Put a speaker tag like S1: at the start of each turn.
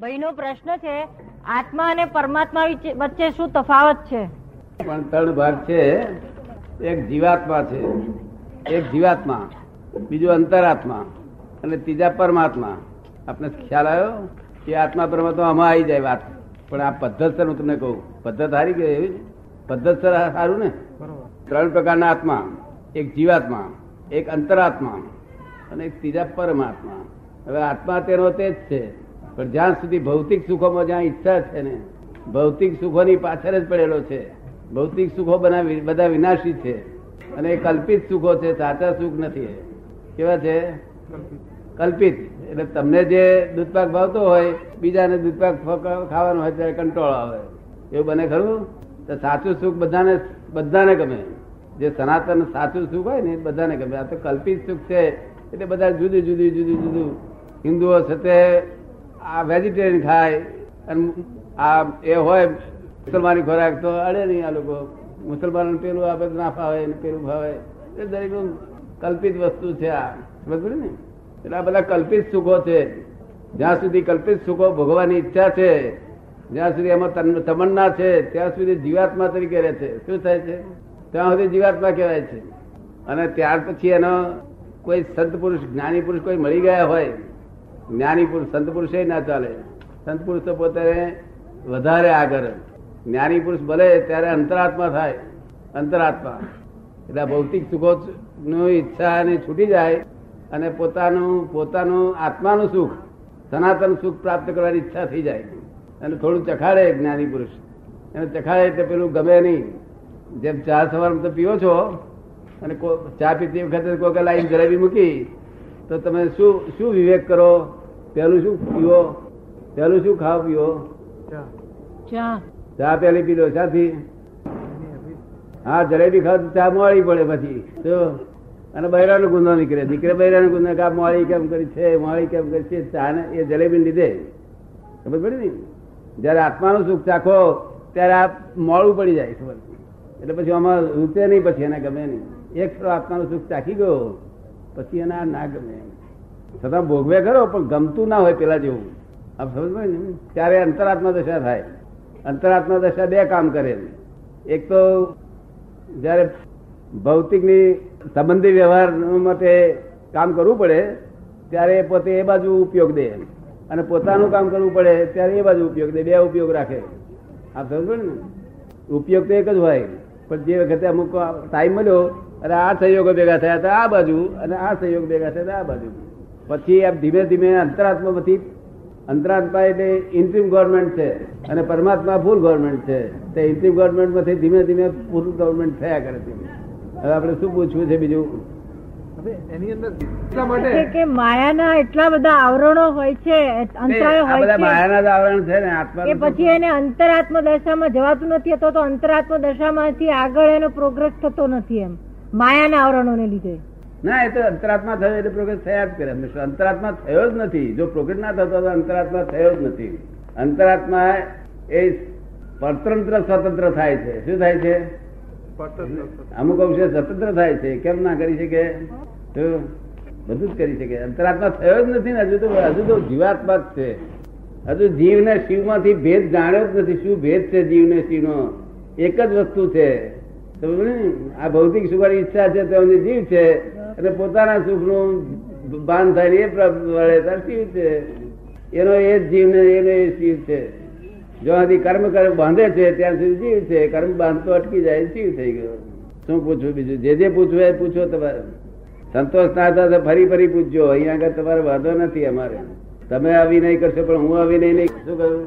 S1: ભાઈનો પ્રશ્ન છે, આત્મા અને પરમાત્મા વિચે- વચ્ચે શું તફાવત છે?
S2: પણ ત્રણ ભાગ છે. એક જીવાત્મા છે, એક જીવાત્મા, બીજો અંતરાત્મા અને ત્રીજા પરમાત્મા. આપને ખ્યાલ આવ્યો? કે આત્મા પરમાત્મા આમાં આવી જાય વાત. પણ આ પદ્ધતસર હું તમને કહું, પદ્ધત સારી કે એવી? પદ્ધતસર સારું ને? ત્રણ પ્રકારના આત્મા. એક જીવાત્મા, એક અંતરાત્મા અને એક ત્રીજા પરમાત્મા. હવે આત્મા તેનો તે જ છે. પણ જ્યાં સુધી ભૌતિક સુખોમાં જ્યાં ઈચ્છા છે ને, ભૌતિક સુખોની પાછળ જ પડેલો છે. ભૌતિક સુખો બધા વિનાશી છે. અને એ કલ્પિત સુખો છે, સાચા સુખ નથી. કેવા છે? કલ્પિત. એટલે તમને જે દૂધપાક ભાવતો હોય, બીજાને દૂધપાક ખાવાનો હોય ત્યારે કંટ્રોલ આવે. એવું બને ખરું? તો સાચું સુખ બધાને બધાને ગમે. જે સનાતન સાચું સુખ હોય ને બધાને ગમે. આ તો કલ્પિત સુખ છે. એટલે બધા જુદું જુદું જુદું જુદું હિન્દુઓ સાથે આ વેજીટેરિયન ખાય અને આ એ હોય, મુસલમાની ખોરાક તો અડે નહીં આ લોકો. મુસલમાન પેલું આપે ના ફાવે પેલું ફાવે. એ દરેક કલ્પિત વસ્તુ છે આ. સમજ ને? એટલે આ બધા કલ્પિત સુખો છે. જ્યાં સુધી કલ્પિત સુખો ભોગવાની ઈચ્છા છે, જ્યાં સુધી એમાં તમન્ના છે, ત્યાં સુધી જીવાત્મા તરીકે રહે છે. શું થાય છે? ત્યાં સુધી જીવાત્મા કહેવાય છે. અને ત્યાર પછી એનો કોઈ સંત પુરુષ, જ્ઞાની પુરુષ કોઈ મળી ગયા હોય જ્ઞાની પુરુષ, સંત પુરુષે ના ચાલે. સંત પુરુષ તો પોતે વધારે આગળ. જ્ઞાની પુરુષ ભલે ત્યારે અંતરાત્મા થાય. અંતરાત્મા. એટલે ભૌતિક સુખો નું ઈચ્છા છૂટી જાય અને પોતાનું પોતાનું આત્માનું સુખ, સનાતન સુખ પ્રાપ્ત કરવાની ઈચ્છા થઈ જાય. અને થોડું ચખાડે જ્ઞાની પુરુષ. એને ચખાડે એટલે પેલું ગમે નહીં. જેમ ચા સવારમાં તો પીવો છો, અને ચા પીતી વખતે કોઈ લાઈન જલેબી મૂકી તો તમે શું શું વિવેક કરો? પેલું શું પીવો? પેલું શું ખાવ પીવો?
S1: ચા.
S2: ચા. પેલી પી ચાથી સાથી હા જલેબી ખાવ ચા મોડી પડે પછી. તો અને બૈરાનો ગુંદો નીકળે. દીકરે બૈરાનો ગુનો કે મોડી કેમ કરી છે મોડી કેમ કરી છે ચા ને એ જલેબી લીધે. ખબર પડી ને? જયારે આત્માનું સુખ ચાખો ત્યારે આ મોડું પડી જાય ખબર. એટલે પછી આમાં રૂપે નહીં પછી એને ગમે નહીં. એક આત્માનું સુખ ચાખી ગયો. પછી એને ના ગમે છતાં ભોગવે ખરો, પણ ગમતું ના હોય પેલા જેવું. આપ સમજ ને? ત્યારે અંતરાત્મા દશા થાય. અંતરાત્મા દશા બે કામ કરે એક તો જયારે ભૌતિકની સંબંધી વ્યવહાર માટે કામ કરવું પડે, ત્યારે પોતે એ બાજુ ઉપયોગ દે. અને પોતાનું કામ કરવું પડે, ત્યારે એ બાજુ ઉપયોગ દે, બે ઉપયોગ રાખે. આપ સમજ ને? ઉપયોગ તો એક જ હોય. પણ જે વખતે અમુક ટાઈમ મળ્યો અને આ સંયોગો ભેગા થયા હતા આ બાજુ અને આ સંયોગ ભેગા થયા હતા આ બાજુ. પછી એમ ધીમે ધીમે અંતરાત્મામાંથી અંતરાત્મા એટલે ઇન્ટ્રીમ ગવર્મેન્ટ છે અને પરમાત્મા ફૂલ ગવર્મેન્ટ છે. તે ઇન્ટ્રીમ ગવર્મેન્ટમાંથી ધીમે ધીમે ફૂલ ગવર્મેન્ટ થયા કરે છે. હવે આપણે શું પૂછવું છે બીજું?
S3: એની અંદર એટલા માટે
S1: કે માયાના એટલા બધા આવરણો હોય છે અંતરાય હોય છે
S2: માયાના આવરણ છે ને આત્મા
S1: પછી એને અંતરાત્મ દશામાં જવાતું નથી અથવા તો અંતરાત્મ દશામાંથી આગળ એનો પ્રોગ્રેસ થતો નથી એમ. માયાના આવરણોને લીધે.
S2: ના એ તો અંતરાત્મા થયો એટલે પ્રોગ્રેસ થયા જ કરે. હંમેશા અંતરાત્મા થયો જ નથી. જો પ્રોગ્રેસ ના થતો તો અંતરાત્મા થયો જ નથી. અંતરાત્મા એ પરતંત્ર સ્વતંત્ર થાય છે. શું થાય છે? અમુક અંશે સ્વતંત્ર થાય છે. કેમ ના કરી શકે? બધું જ કરી શકે. અંતરાત્મા થયો જ નથી ને. હજુ તો હજુ તો જીવાત્મા જ છે. હજુ જીવ ને શિવમાંથી ભેદ જાણ્યો જ નથી. શું ભેદ છે જીવ ને શિવ નો એક જ વસ્તુ છે? આ ભૌતિક સુખની ઈચ્છા છે, તો જીવ છે. અને પોતાના સુખનું ભાન થાય એ શિવ છે. એનો એ જ જીવ ને એનો એ શિવ છે. જો કર્મ કર્મ બાંધે છે, ત્યાં સુધી જીવ છે. કર્મ બાંધતો અટકી જાય શિવ થઈ ગયો. શું પૂછવું બીજું? જે જે પૂછવું એ પૂછો તમારે. સંતોષ ના થાય તો ફરી ફરી પૂછજો. અહીંયા આગળ તમારે વાંધો નથી અમારે. તમે અભિનય કરશો, પણ હું અભિનય નહીં શું કરું